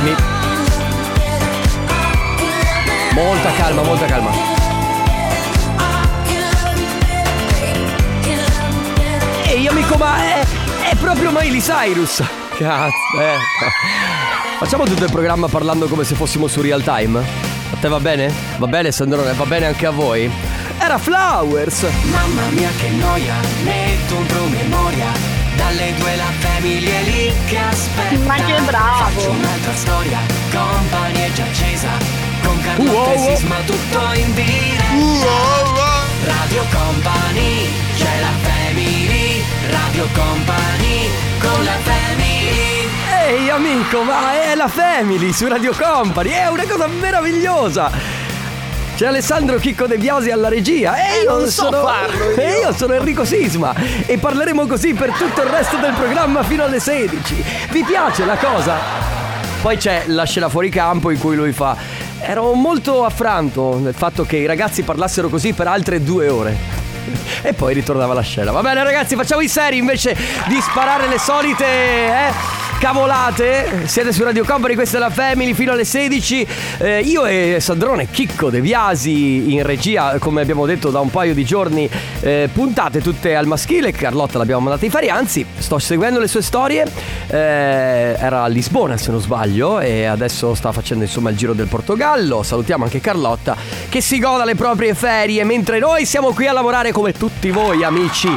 calmi. Molta calma, molta calma. Ehi amico, ma è, è proprio Miley Cyrus. Cazzo, eh. Facciamo tutto il programma parlando come se fossimo su real time? A te va bene? Va bene Sandrone? Va bene anche a voi? Era Flowers! Mamma mia che noia, metto un promemoria Dalle due la famiglia è lì che aspetta Ma che bravo! Faccio un'altra storia, compagnia è già accesa Con Carlotta Wow, e wow. Sisma tutto in diretta Radio Company, c'è la family Radio Company, con la family Ehi amico, ma è la Family su Radio Company, è una cosa meravigliosa! C'è Alessandro Chicco De Biasi alla regia e io non so sono farlo io. E io sono Enrico Sisma e parleremo così per tutto il resto del programma fino alle 16. Vi piace la cosa? Poi c'è la scena fuori campo in cui lui fa Ero molto affranto del fatto che i ragazzi parlassero così per altre due ore. E poi ritornava la scena. Va bene ragazzi, facciamo i seri invece di sparare le solite eh, cavolate. Siete su Radio Company, questa è la Family fino alle 16. Eh, io e Sandrone Chicco De Biasi in regia, come abbiamo detto da un paio di giorni, eh, puntate tutte al maschile. Carlotta l'abbiamo mandata in ferie, anzi sto seguendo le sue storie. Eh, era a Lisbona se non sbaglio e adesso sta facendo insomma il giro del Portogallo. Salutiamo anche Carlotta che si goda le proprie ferie mentre noi siamo qui a lavorare come tutti voi amici.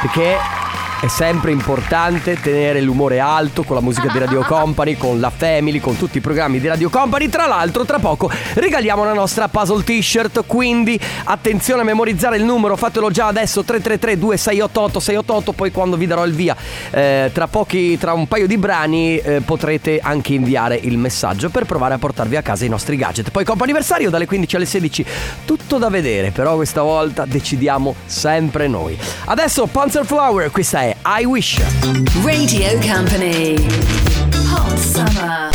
Perché è sempre importante tenere l'umore alto con la musica di Radio Company, con la Family, con tutti i programmi di Radio Company. Tra l'altro, tra poco regaliamo la nostra puzzle t-shirt. Quindi attenzione a memorizzare il numero, fatelo già adesso 333 2688 688. Poi quando vi darò il via, eh, tra pochi, tra un paio di brani, eh, potrete anche inviare il messaggio per provare a portarvi a casa i nostri gadget. Poi compo anniversario dalle 15 alle 16, tutto da vedere, però questa volta decidiamo sempre noi. Adesso Panzerflower, questa è I Wish. Radio Company. Hot Summer.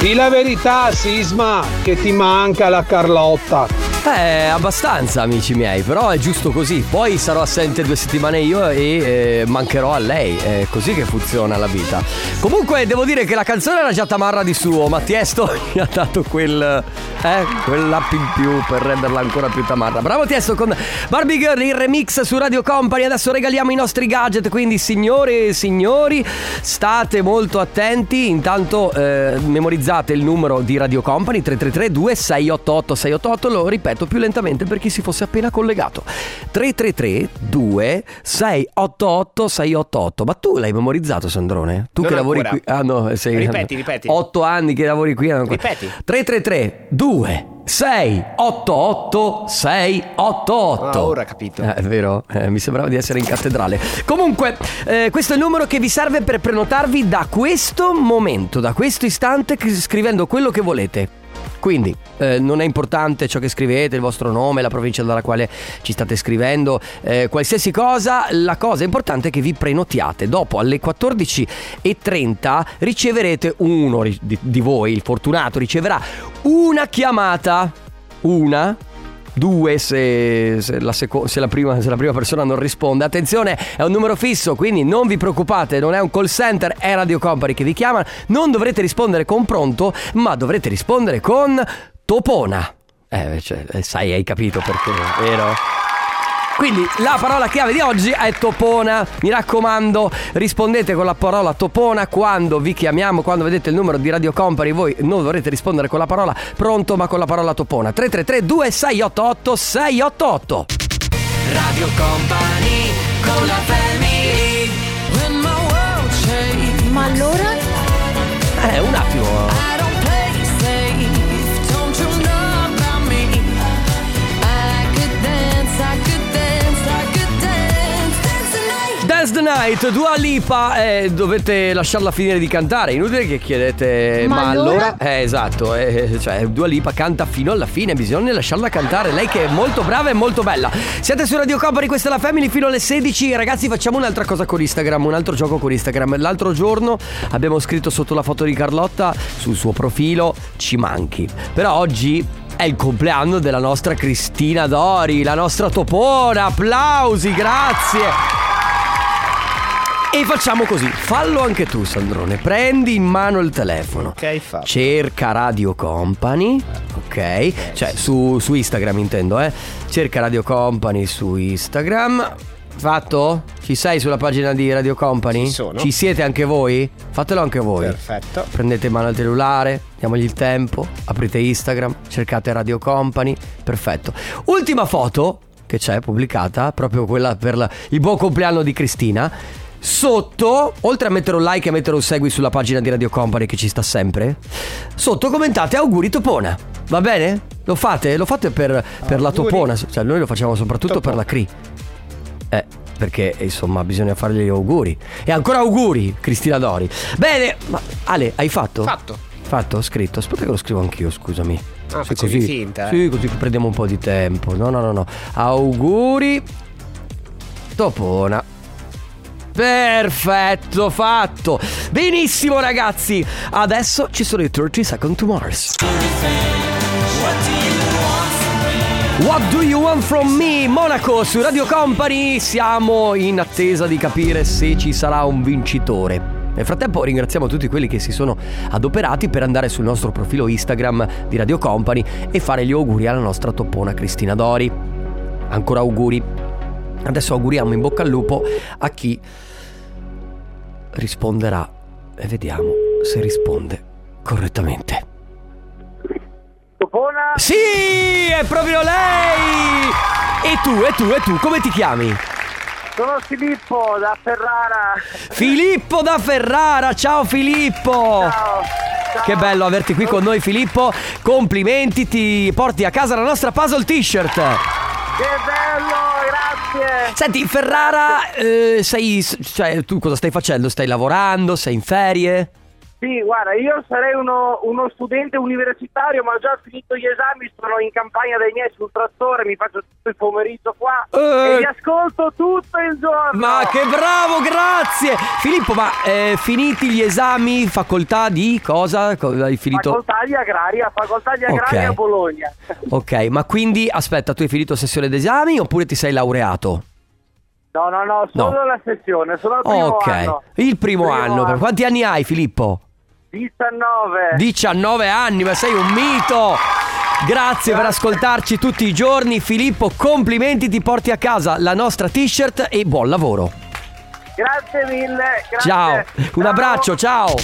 Di la verità, Sisma, che ti manca la Carlotta. Eh, abbastanza amici miei, però è giusto così. Poi sarò assente due settimane io e eh, mancherò a lei. È così che funziona la vita. Comunque devo dire che la canzone era già tamarra di suo, ma Tiesto mi ha dato quel, eh, quell'app in più per renderla ancora più tamarra. Bravo Tiesto con Barbie Girl in remix su Radio Company. Adesso regaliamo i nostri gadget, quindi signore e signori, state molto attenti. Intanto eh, memorizzate il numero di Radio Company 333 2688 688, lo ripeto più lentamente per chi si fosse appena collegato. 333 2688 688. Ma tu l'hai memorizzato Sandrone? Tu Non che lavori ancora. qui Ah no, sei Ripeti, ripeti. 8 anni che lavori qui. Ripeti. 333 2 688 688 Ah, ora capito. Eh, è vero, eh, mi sembrava di essere in cattedrale. Comunque, eh, questo è il numero che vi serve per prenotarvi da questo momento, da questo istante, scrivendo quello che volete. Quindi eh, non è importante ciò che scrivete, il vostro nome, la provincia dalla quale ci state scrivendo, eh, qualsiasi cosa, la cosa importante è che vi prenotiate. Dopo alle 14.30 riceverete uno di, di voi, il fortunato, riceverà una chiamata. Una Due se, se la seco- se la prima, se la prima persona non risponde. Attenzione, è un numero fisso, quindi non vi preoccupate, non è un call center, è Radio Company che vi chiama. Non dovrete rispondere con pronto, ma dovrete rispondere con Topona. Eh, cioè, eh, sai, hai capito perché, vero? Quindi la parola chiave di oggi è topona. Mi raccomando, rispondete con la parola topona quando vi chiamiamo, quando vedete il numero di Radio Company. Voi non dovrete rispondere con la parola pronto, ma con la parola topona. 333 2688 688. Radio Company, con la family Ma allora? Eh, un attimo. Dance the Night, Dua Lipa, eh, dovete lasciarla finire di cantare. Inutile che chiedete, ma, Ma allora? allora? Eh, esatto, eh, cioè Dua Lipa canta fino alla fine, bisogna lasciarla cantare. Lei che è molto brava e molto bella. Siete su Radio Company, questa è la Family fino alle 16. Ragazzi, facciamo un'altra cosa con Instagram, un altro gioco con Instagram. L'altro giorno abbiamo scritto sotto la foto di Carlotta sul suo profilo ci manchi. Però oggi è il compleanno della nostra Cristina Dori, la nostra topona. Applausi, grazie. E facciamo così, fallo anche tu Sandrone, prendi in mano il telefono. Ok, fatto. Cerca Radio Company, ok? Cioè su, su Instagram intendo, eh? Cerca Radio Company su Instagram. Fatto? Ci sei sulla pagina di Radio Company? Ci sono. Ci siete anche voi? Fatelo anche voi. Perfetto. Prendete in mano il cellulare, diamogli il tempo, aprite Instagram, cercate Radio Company, perfetto. Ultima foto che c'è pubblicata, proprio quella per la- il buon compleanno di Cristina. Sotto, oltre a mettere un like e a mettere un segui sulla pagina di Radio Company che ci sta sempre, sotto commentate auguri Topona. Va bene? Lo fate? Lo fate per, per la. Topona, cioè noi lo facciamo soprattutto per la Cri. Eh, perché insomma bisogna fargli gli auguri. E ancora auguri, Cristina Dori. Bene, ma Ale, hai fatto? Fatto. Fatto, ho scritto. Aspetta che lo scrivo anch'io, scusami. Ah, Sì, facevi finta, eh. Sì, così prendiamo un po' di tempo. No, no, no, no. Auguri. Topona. Perfetto, fatto. Benissimo, ragazzi. Adesso ci sono i 30 Second to Mars. What do you want from me? Monaco su Radio Company. Siamo in attesa di capire se ci sarà un vincitore. Nel frattempo ringraziamo tutti quelli che si sono adoperati per andare sul nostro profilo Instagram di Radio Company e fare gli auguri alla nostra toppona Cristina Dori. Ancora auguri. Adesso auguriamo in bocca al lupo a chi risponderà e vediamo se risponde correttamente. Topona, Sì, è proprio lei! E tu, e tu, e tu, come ti chiami? sono Filippo da Ferrara. Filippo da Ferrara, ciao Filippo! Ciao. Ciao. Che bello averti qui con noi Filippo, complimenti, ti porti a casa la nostra puzzle t-shirt. Che bello, Senti, Ferrara, eh, sei, cioè, tu cosa stai facendo? Stai lavorando? Sei in ferie? Sì, guarda, io sarei uno, uno studente universitario, ma ho già finito gli esami, sono in campagna dai miei sul trattore, mi faccio tutto il pomeriggio qua Eh. e vi ascolto tutto il giorno. Ma che bravo, grazie! Filippo, ma eh, finiti gli esami, facoltà di cosa? Co- Hai finito? Facoltà di agraria, facoltà di agraria Ok. a Bologna. Ok, ma quindi aspetta, tu hai finito sessione d'esami oppure ti sei laureato? No, no, no, solo No. la sessione, solo il primo ok, anno. il primo, anno. Quanti anni hai Filippo? 19. 19 anni, ma sei un mito! Grazie per ascoltarci tutti i giorni. Filippo, complimenti, ti porti a casa la nostra t-shirt e buon lavoro. Grazie mille. Grazie. Ciao, un abbraccio, ciao.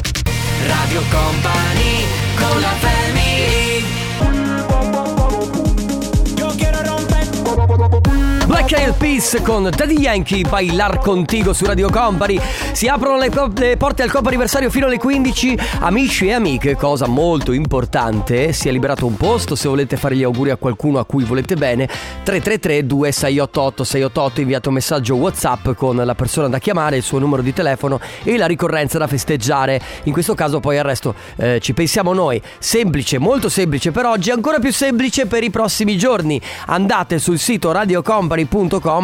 Radio Company con la family Eyed Peas con Daddy Yankee Bailar Contigo su Radio Company. Si aprono le, le porte al Coppa Anniversario fino alle 15 Amici e amiche, cosa molto importante Si è liberato un posto se volete fare gli auguri a qualcuno a cui volete bene 333 2688 688 Inviate un messaggio Whatsapp con la persona da chiamare Il suo numero di telefono e la ricorrenza da festeggiare. In questo caso poi al resto eh, ci pensiamo noi. Semplice, molto semplice per oggi Ancora più semplice per i prossimi giorni. Andate sul sito radiocompany.com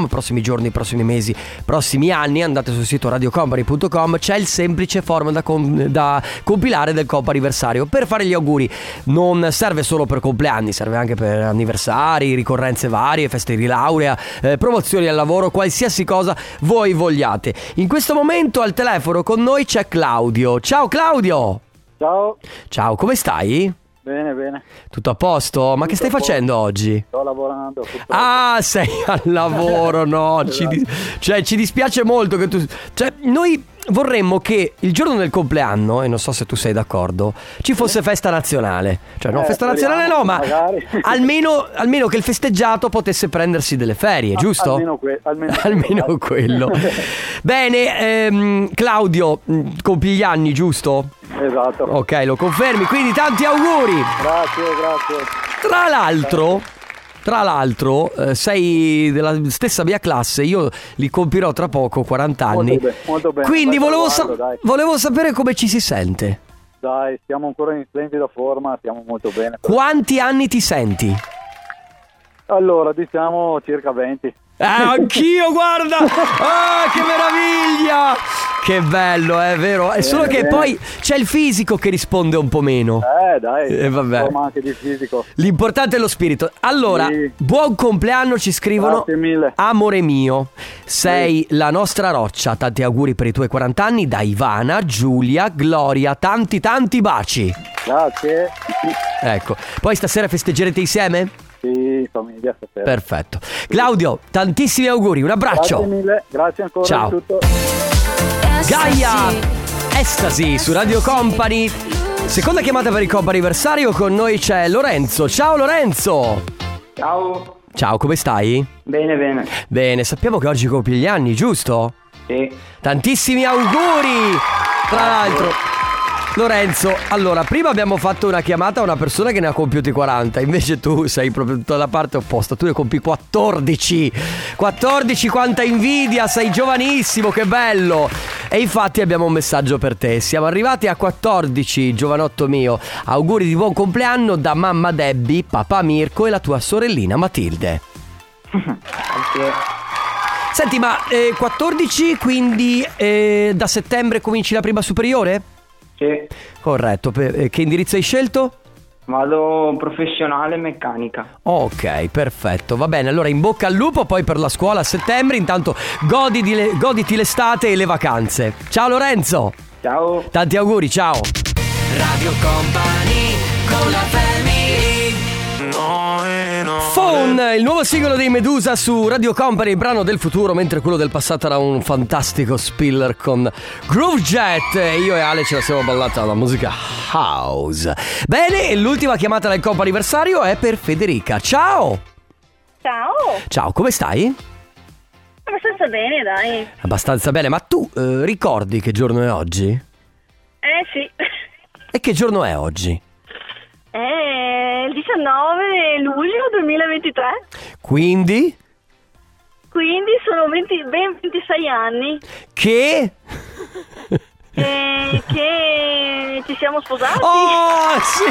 Prossimi giorni, prossimi mesi, prossimi anni Andate sul sito radiocompany.com C'è il semplice form da, com- da compilare del Coppa Anniversario. Per fare gli auguri Non serve solo per compleanni Serve anche per anniversari, ricorrenze varie Feste di laurea, eh, promozioni al lavoro Qualsiasi cosa voi vogliate. In questo momento al telefono con noi c'è Claudio. Ciao Claudio! Ciao, Ciao, come stai? Bene, bene. Tutto a posto? Ma che stai facendo oggi? Sto lavorando. purtroppo. Ah, sei al lavoro, no? Ci, dis- cioè, ci dispiace molto che tu. Cioè, noi vorremmo che il giorno del compleanno, e non so se tu sei d'accordo, ci fosse festa nazionale. Cioè, no, Eh, festa nazionale no, ma magari. almeno, almeno che il festeggiato potesse prendersi delle ferie, giusto? almeno que- almeno Almeno quello, quello. Bene, ehm, Claudio, mh, compi gli anni, giusto? Esatto. Ok, lo confermi, quindi tanti auguri. Grazie, grazie. Tra l'altro, tra l'altro, eh, sei della stessa mia classe, io li compirò tra poco, 40 anni. Molto bene, molto bene. Quindi volevo, sa- volevo sapere come ci si sente. Dai, siamo ancora in splendida forma, stiamo molto bene. Quanti anni ti senti? Allora, diciamo circa 20. Ah, anch'io, guarda! Ah, che meraviglia! Che bello, è vero. È solo che bene. poi c'è il fisico che risponde un po' meno. Eh, dai. Eh, vabbè. Anche di fisico. L'importante è lo spirito. Allora, Sì. buon compleanno ci scrivono. Grazie mille. Amore mio, sei la nostra roccia. Tanti auguri per i tuoi 40 anni da Ivana, Giulia, Gloria. Tanti tanti baci. Grazie. Ecco. Poi stasera festeggerete insieme? Sì, famiglia stasera. Perfetto. Claudio, tantissimi auguri, un abbraccio. Grazie mille. Grazie ancora Ciao. Gaia Estasi su Radio Company. Seconda chiamata per il comp anniversario con noi c'è Lorenzo. Ciao Lorenzo. Ciao, Ciao, come stai? bene bene. Bene, sappiamo che oggi compi gli anni, giusto? Sì. Tantissimi auguri! Tra l'altro, Lorenzo, allora, prima abbiamo fatto una chiamata a una persona che ne ha compiuti 40, invece tu sei proprio dalla parte opposta, tu ne compi 14. 14, quanta invidia, sei giovanissimo, che bello! E infatti abbiamo un messaggio per te. Siamo arrivati a 14, giovanotto mio. Auguri di buon compleanno da mamma Debbie, papà Mirko e la tua sorellina Matilde. Grazie. Senti, ma eh, 14, quindi eh, da settembre cominci la prima superiore? Sì. Corretto, per- eh, che indirizzo hai scelto? Vado professionale meccanica. Ok, perfetto, va bene, allora in bocca al lupo poi per la scuola a settembre, intanto goditi, le- goditi l'estate e le vacanze. Ciao Lorenzo, Ciao. tanti auguri, ciao. Radio Company con la family Phone, il nuovo singolo dei Medusa su Radio Company, il brano del futuro, mentre quello del passato era un fantastico spiller con Groove Jet. E io e Ale ce la siamo ballata la musica house. Bene, e l'ultima chiamata del comp anniversario è per Federica. Ciao! Ciao, Ciao, come stai? abbastanza bene dai. Abbastanza bene, ma tu eh, ricordi che giorno è oggi? Eh sì, E che giorno è oggi? è il 19 luglio 2023, Quindi quindi sono 20 ben 26 anni che... eh, che ci siamo sposati. Oh, sì!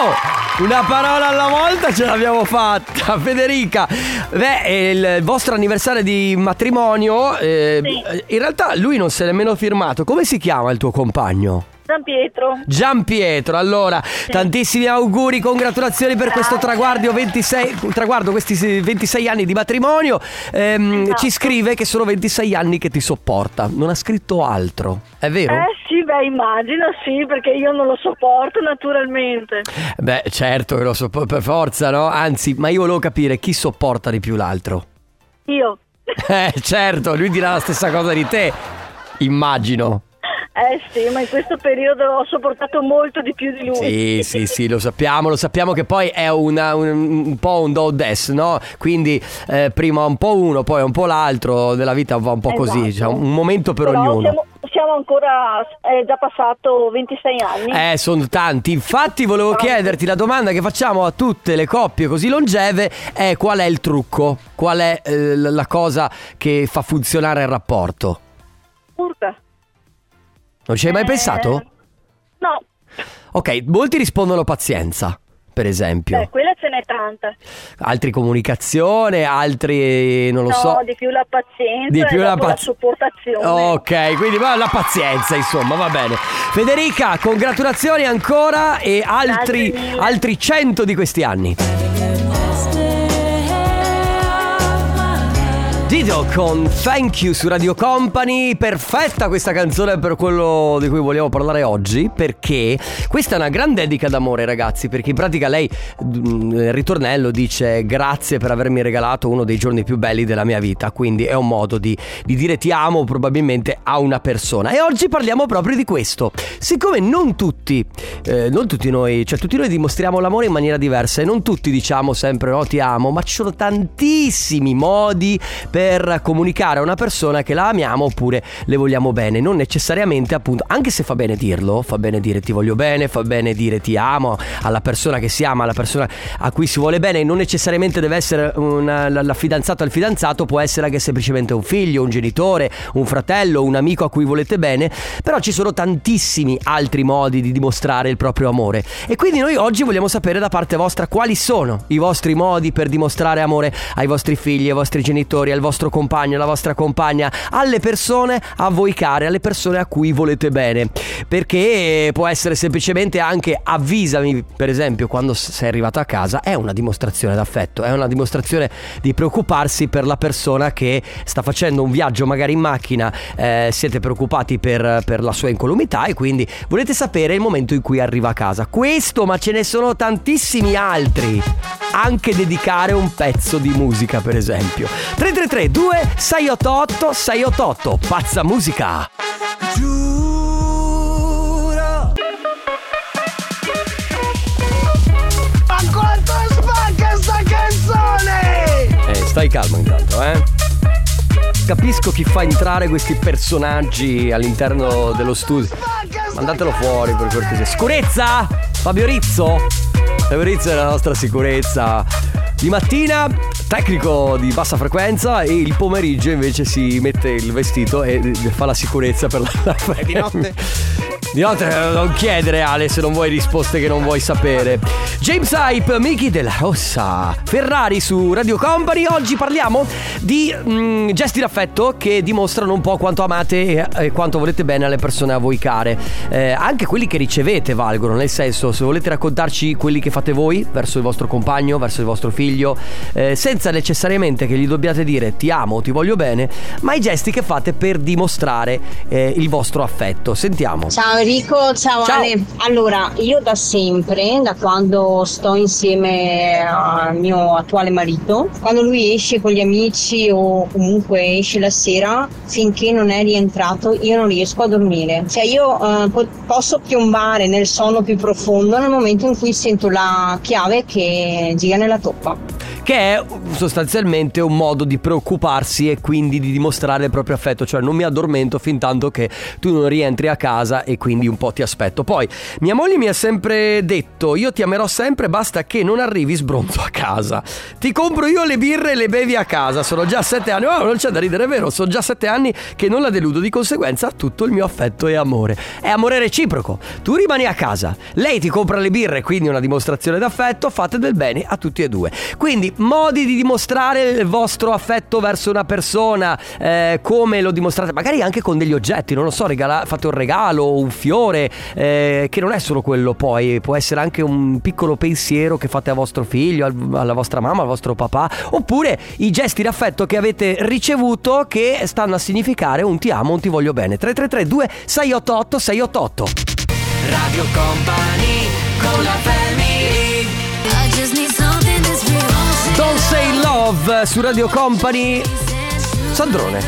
Oh, una parola alla volta ce l'abbiamo fatta, Federica. Beh, il vostro anniversario di matrimonio. eh, Sì. In realtà lui non si è nemmeno firmato. Come si chiama il tuo compagno? San Pietro. Gian Pietro, allora, tantissimi auguri, congratulazioni per questo traguardo, 26, traguardo, questi 26 anni di matrimonio. Ehm, Esatto. Ci scrive che sono 26 anni che ti sopporta, non ha scritto altro, è vero? Eh sì, beh immagino sì, perché io non lo sopporto naturalmente. Beh, certo che lo so per forza, no? Anzi, ma io volevo capire chi sopporta di più l'altro. Io. Eh, certo, lui dirà la stessa cosa di te, immagino. Eh sì, ma in questo periodo ho sopportato molto di più di lui. Sì, sì, sì, lo sappiamo, lo sappiamo che poi è una- un, un po' un do des, no? Quindi eh, prima un po' uno, poi un po' l'altro, della vita va un po' così, Esatto. cioè, un momento per Però ognuno. Siamo, siamo ancora, è già passato 26 anni. Eh, sono tanti. Infatti volevo chiederti la domanda che facciamo a tutte le coppie così longeve è qual è il trucco? Qual è eh, la cosa che fa funzionare il rapporto? Non ci hai mai Eh, pensato? No, Ok, molti rispondono pazienza, per esempio. beh, quella ce n'è tanta. Altri comunicazione, altri non lo no, so. di più la pazienza Di più la dopo la, paz- sopportazione. Ok, quindi ma la pazienza, insomma, va bene. Federica, congratulazioni ancora e altri, Grazie mille. altri 100 di questi anni. Dido con Thank You su Radio Company, perfetta questa canzone per quello di cui vogliamo parlare oggi, perché questa è una gran dedica d'amore ragazzi, perché in pratica lei mm, nel ritornello dice grazie per avermi regalato uno dei giorni più belli della mia vita, quindi è un modo di, di dire ti amo probabilmente a una persona. E oggi parliamo proprio di questo, siccome non tutti, eh, non tutti noi, cioè tutti noi dimostriamo l'amore in maniera diversa e non tutti diciamo sempre no ti amo, ma ci sono tantissimi modi per comunicare a una persona che la amiamo oppure le vogliamo bene, non necessariamente appunto, anche se fa bene dirlo, fa bene dire ti voglio bene, fa bene dire ti amo alla persona che si ama, alla persona a cui si vuole bene, non necessariamente deve essere una, la, la fidanzata il fidanzato, può essere anche semplicemente un figlio, un genitore, un fratello, un amico a cui volete bene, però ci sono tantissimi altri modi di dimostrare il proprio amore. E quindi noi oggi vogliamo sapere da parte vostra quali sono i vostri modi per dimostrare amore ai vostri figli, ai vostri genitori, al vostro vostro compagno, alla vostra compagna, alle persone a voi care, alle persone a cui volete bene. Perché può essere semplicemente anche avvisami, per esempio, quando sei arrivato a casa, è una dimostrazione d'affetto, è una dimostrazione di preoccuparsi per la persona che sta facendo un viaggio magari in macchina, eh, siete preoccupati per, per la sua incolumità e quindi volete sapere il momento in cui arriva a casa. Questo, ma ce ne sono tantissimi altri. Anche dedicare un pezzo di musica, per esempio. 333 2688 688 Pazza musica. Giuro. Ma quanto spacca sta canzone! Eh, stai calmo intanto, eh. Capisco chi fa entrare questi personaggi all'interno dello studio. Mandatelo fuori per cortesia. Sicurezza! Fabio Rizzo? Fabio Rizzo è la nostra sicurezza. Di mattina tecnico di bassa frequenza e il pomeriggio invece si mette il vestito e fa la sicurezza per la... E di notte? Di notte eh, non chiedere Ale se non vuoi risposte che non vuoi sapere. James Hype, Miki della Rossa, Ferrari su Radio Company. Oggi parliamo di mm, gesti d'affetto che dimostrano un po' quanto amate e, e quanto volete bene alle persone a voi care. Eh, anche quelli che ricevete valgono, nel senso se volete raccontarci quelli che fate voi verso il vostro compagno, verso il vostro figlio, eh, senza necessariamente che gli dobbiate dire ti amo, ti voglio bene, ma i gesti che fate per dimostrare eh, il vostro affetto. Sentiamo. Ciao Enrico, ciao, Ciao. Ale. Allora, io da sempre, da quando sto insieme al mio attuale marito, quando lui esce con gli amici o comunque esce la sera, finché non è rientrato, io non riesco a dormire. Cioè io eh, po- posso piombare nel sonno più profondo nel momento in cui sento la chiave che gira nella toppa. Che è sostanzialmente un modo di preoccuparsi e quindi di dimostrare il proprio affetto, cioè non mi addormento fin tanto che tu non rientri a casa e quindi un po' ti aspetto. Poi mia moglie mi ha sempre detto io ti amerò sempre, basta che non arrivi sbronzo a casa. Ti compro io le birre e le bevi a casa, sono già sette anni, oh, non c'è da ridere, è vero, sono già sette anni che non la deludo, di conseguenza tutto il mio affetto e amore. È amore reciproco, tu rimani a casa, lei ti compra le birre, quindi una dimostrazione d'affetto, fate del bene a tutti e due. Quindi modi di dimostrare il vostro affetto verso una persona, eh, come lo dimostrate, magari anche con degli oggetti, non lo so, regala- fate un regalo, un fiore, eh, che non è solo quello poi, può essere anche un piccolo pensiero che fate a vostro figlio, al- alla vostra mamma, al vostro papà, oppure i gesti d'affetto che avete ricevuto che stanno a significare un ti amo, un ti voglio bene. 333 2688 688 Radio Company con la family Love su Radio Company. Sandrone,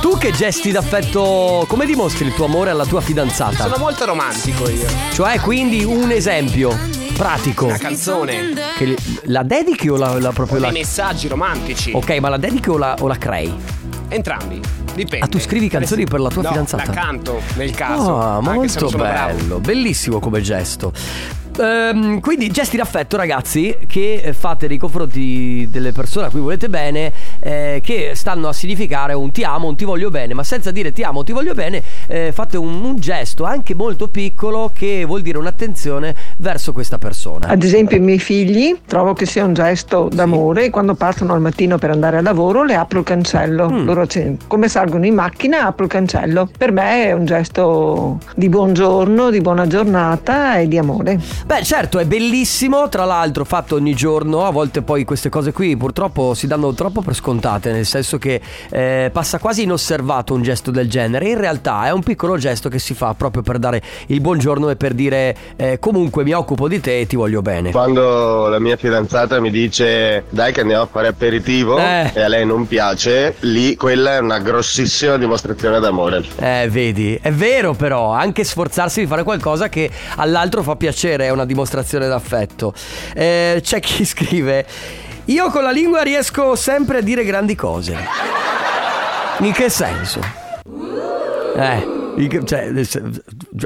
tu che gesti d'affetto, come dimostri il tuo amore alla tua fidanzata? Sono molto romantico io. Cioè, quindi un esempio pratico. Una canzone. Che la dedichi o la, la proprio la... Dei messaggi romantici. Ok, ma la dedichi o la, o la crei? Entrambi. Dipende. Ah, tu scrivi canzoni per la tua no, fidanzata? La canto nel caso. Ah, se molto sono bravo. bello, bellissimo come gesto. Ehm, quindi gesti d'affetto ragazzi che fate nei confronti delle persone a cui volete bene eh, che stanno a significare un ti amo, un ti voglio bene ma senza dire ti amo, ti voglio bene eh, fate un, un gesto anche molto piccolo che vuol dire un'attenzione verso questa persona Ad esempio i miei figli trovo che sia un gesto d'amore quando partono al mattino per andare al lavoro le apro il cancello. Mm. Loro come salgono in macchina apro il cancello. Per me è un gesto di buongiorno, di buona giornata e di amore. Beh, certo, è bellissimo, tra l'altro fatto ogni giorno, a volte poi queste cose qui purtroppo si danno troppo per scontate, nel senso che eh, passa quasi inosservato un gesto del genere, in realtà è un piccolo gesto che si fa proprio per dare il buongiorno e per dire eh, comunque mi occupo di te e ti voglio bene. Quando la mia fidanzata mi dice dai che andiamo a fare aperitivo Eh. e a lei non piace, lì quella è una grossissima dimostrazione d'amore. Eh, vedi, è vero però, anche sforzarsi di fare qualcosa che all'altro fa piacere è una dimostrazione d'affetto. Eh, c'è chi scrive, io con la lingua riesco sempre a dire grandi cose. In che senso? Eh, cioè, cioè,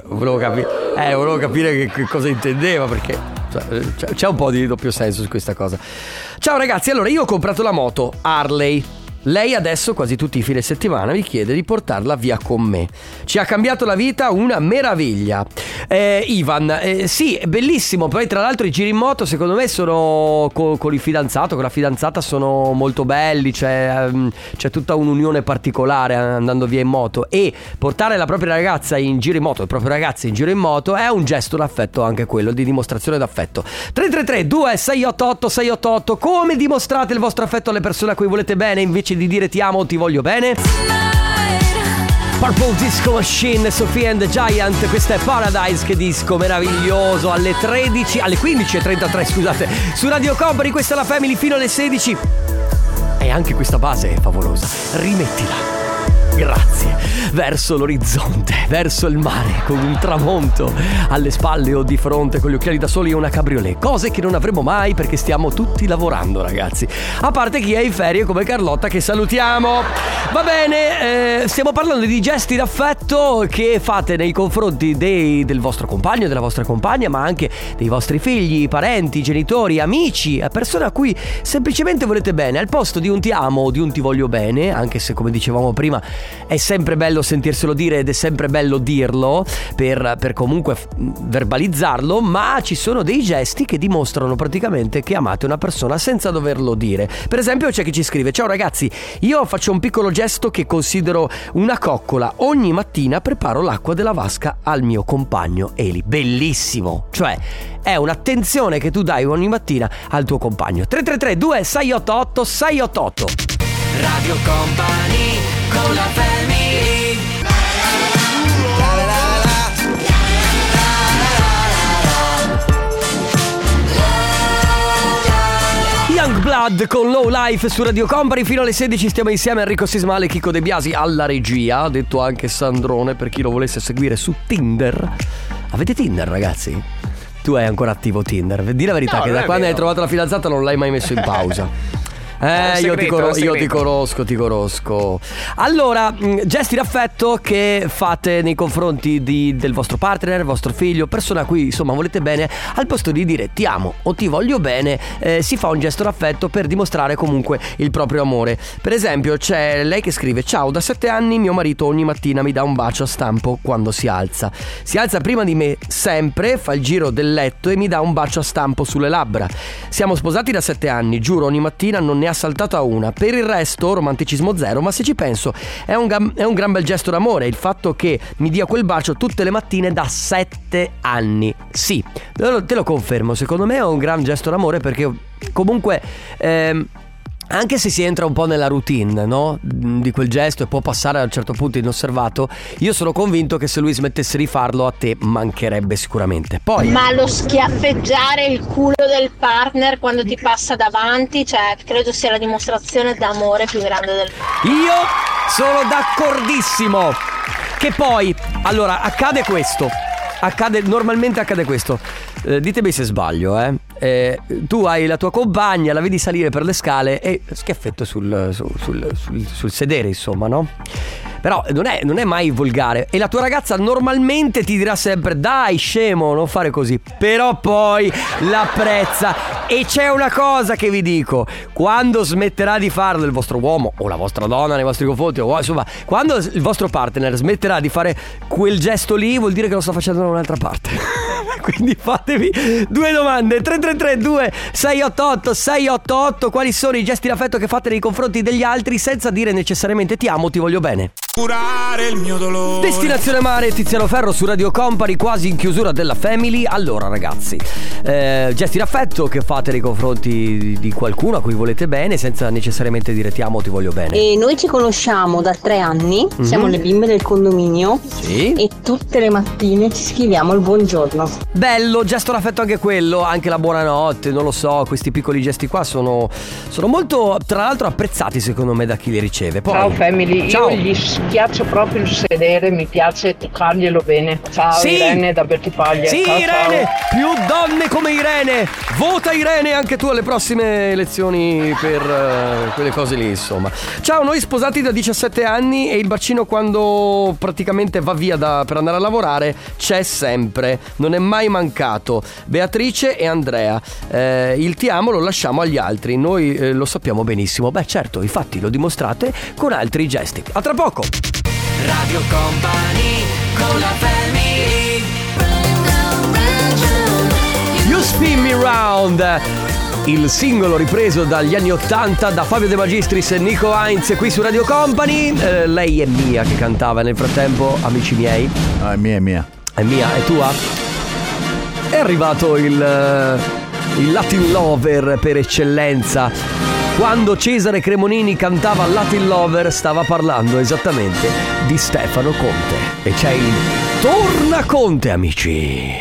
volevo capire, eh, volevo capire che, che cosa intendeva perché cioè, eh, c'è un po' di doppio senso su questa cosa. Ciao ragazzi, allora io ho comprato la moto Harley. Lei adesso, quasi tutti i fine settimana, mi chiede di portarla via con me. Ci ha cambiato la vita una meraviglia. Eh, Ivan, eh, sì, bellissimo. Poi, tra l'altro, i giri in moto, secondo me, sono co- con il fidanzato, con la fidanzata, sono molto belli. C'è, ehm, c'è tutta un'unione particolare andando via in moto. E portare la propria ragazza in giro in moto, il proprio ragazzo in giro in moto, è un gesto d'affetto anche quello, di dimostrazione d'affetto. 333 2688 688 Come dimostrate il vostro affetto alle persone a cui volete bene invece di dire ti amo o ti voglio bene? Purple Disco Machine, Sophia and the Giant, questa è Paradise, che disco meraviglioso, alle 13, alle 15.33 scusate, su Radio Company, questa è la Family fino alle 16. E anche questa base è favolosa, rimettila. Grazie. Verso l'orizzonte, verso il mare, con un tramonto alle spalle o di fronte, con gli occhiali da soli e una cabriolet. Cose che non avremo mai perché stiamo tutti lavorando, ragazzi. A parte chi è in ferie come Carlotta, che salutiamo. Va bene, eh, stiamo parlando di gesti d'affetto che fate nei confronti dei- del vostro compagno, della vostra compagna, ma anche dei vostri figli, parenti, genitori, amici, persone a cui semplicemente volete bene. Al posto di un ti amo o di un ti voglio bene, anche se come dicevamo prima è sempre bello sentirselo dire ed è sempre bello dirlo per, per comunque verbalizzarlo, ma ci sono dei gesti che dimostrano praticamente che amate una persona senza doverlo dire. Per esempio c'è chi ci scrive, ciao ragazzi, io faccio un piccolo gesto che considero una coccola, ogni mattina preparo l'acqua della vasca al mio compagno Eli, bellissimo, cioè è un'attenzione che tu dai ogni mattina al tuo compagno. 333 2688 688 Radio Company con la family. Youngblood con Low Life su Radio Company. Fino alle 16 stiamo insieme Enrico Sismale e Chico De Biasi alla regia. Detto anche Sandrone per chi lo volesse seguire su Tinder. Avete Tinder ragazzi? tu hai ancora attivo Tinder. Di la verità No, che da quando hai trovato la fidanzata non l'hai mai messo in pausa Eh, io, ti segreto, è un io ti conosco, ti conosco. Allora, mh, gesti d'affetto che fate nei confronti di- del vostro partner, vostro figlio, persona a cui insomma volete bene, al posto di dire ti amo o ti voglio bene, eh, si fa un gesto d'affetto per dimostrare comunque il proprio amore. Per esempio, c'è lei che scrive: Ciao, da sette anni mio marito ogni mattina mi dà un bacio a stampo quando si alza. Si alza prima di me sempre, fa il giro del letto e mi dà un bacio a stampo sulle labbra. Siamo sposati da sette anni, giuro ogni mattina non ne ha saltata una. Per il resto, romanticismo zero, ma se ci penso, è un, gam- è un gran bel gesto d'amore il fatto che mi dia quel bacio tutte le mattine da sette anni. Sì, te lo, te lo confermo, secondo me è un gran gesto d'amore perché comunque... ehm, anche se si entra un po' nella routine, no? Di quel gesto e può passare a un certo punto inosservato, io sono convinto che se lui smettesse di farlo a te mancherebbe sicuramente. Poi Ma lo schiaffeggiare il culo del partner quando ti passa davanti, cioè, credo sia la dimostrazione d'amore più grande del mondo. Io sono d'accordissimo. Che poi, allora, accade questo. Accade, normalmente accade questo. Eh, ditemi se sbaglio, eh. Eh, Tu hai la tua compagna, la vedi salire per le scale e schiaffetto sul, sul- sul- sul- sedere, insomma, no? Però non è, non è mai volgare. E la tua ragazza normalmente ti dirà sempre: Dai, scemo, non fare così. Però poi l'apprezza. E c'è una cosa che vi dico: quando smetterà di farlo il vostro uomo o la vostra donna nei vostri confronti, o insomma, quando il vostro partner smetterà di fare quel gesto lì, vuol dire che lo sta facendo da un'altra parte. Quindi fatevi due domande 3332 688 688 Quali sono i gesti d'affetto che fate nei confronti degli altri Senza dire necessariamente ti amo, ti voglio bene Curare il mio dolore. Destinazione Mare, Tiziano Ferro su Radio Company, quasi in chiusura della Family. Allora, ragazzi, eh, gesti d'affetto che fate nei confronti di, qualcuno a cui volete bene, senza necessariamente dire ti amo o ti voglio bene. E noi ci conosciamo da tre anni, Mhm. siamo le bimbe del condominio Sì. e tutte le mattine ci scriviamo il buongiorno. Bello, gesto d'affetto anche quello, anche la buonanotte, non lo so, questi piccoli gesti qua sono, sono molto, tra l'altro, apprezzati secondo me da chi li riceve. Poi, Ciao family, Ciao. io gli piace proprio il sedere, mi piace toccarglielo bene. Ciao Sì. Irene da Bertipaglia. Sì, ciao, Irene, ciao. più donne come Irene. Vota Irene anche tu alle prossime elezioni per eh, quelle cose lì, insomma. Ciao, noi sposati da 17 anni e il bacino quando praticamente va via da- per andare a lavorare c'è sempre, non è mai mancato. Beatrice e Andrea, eh, il ti amo lo lasciamo agli altri, noi eh, lo sappiamo benissimo. Beh, certo, infatti lo dimostrate con altri gesti. A tra poco. Radio Company con la family. You Spin Me Round il singolo ripreso dagli anni 80 da Fabio De Magistris e Nico Heinz qui su Radio Company. Eh, lei è mia che cantava nel frattempo amici miei. No, è mia, è mia. è mia è tua? È arrivato il, eh, il Latin Lover per eccellenza quando Cesare Cremonini cantava Latin Lover stava parlando esattamente di Stefano Conte e c'è il Torna Conte amici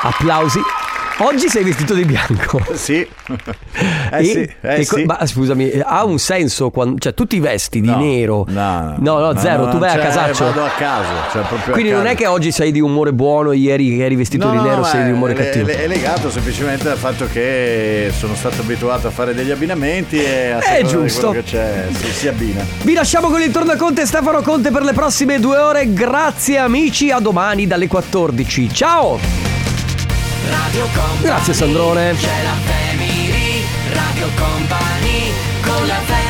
Applausi. Oggi sei vestito di bianco. Sì. Eh E- sì, eh e sì. Ma scusami, ha un senso quando. Cioè, tu ti vesti di No, nero. No, No, no, zero, tu vai a cioè, casaccio. Vado a caso, cioè proprio Quindi a non è che oggi sei di umore buono, ieri che eri vestito No, di no, nero sei di umore è, cattivo. è- legato semplicemente al fatto che sono stato abituato a fare degli abbinamenti e a È giusto. che c'è si, si abbina. Vi lasciamo con il Tornaconte e Stefano Conte per le prossime due ore. Grazie amici, a domani dalle 14. Ciao! Radio Company. Grazie Sandrone. C'è la family. Radio Company con la family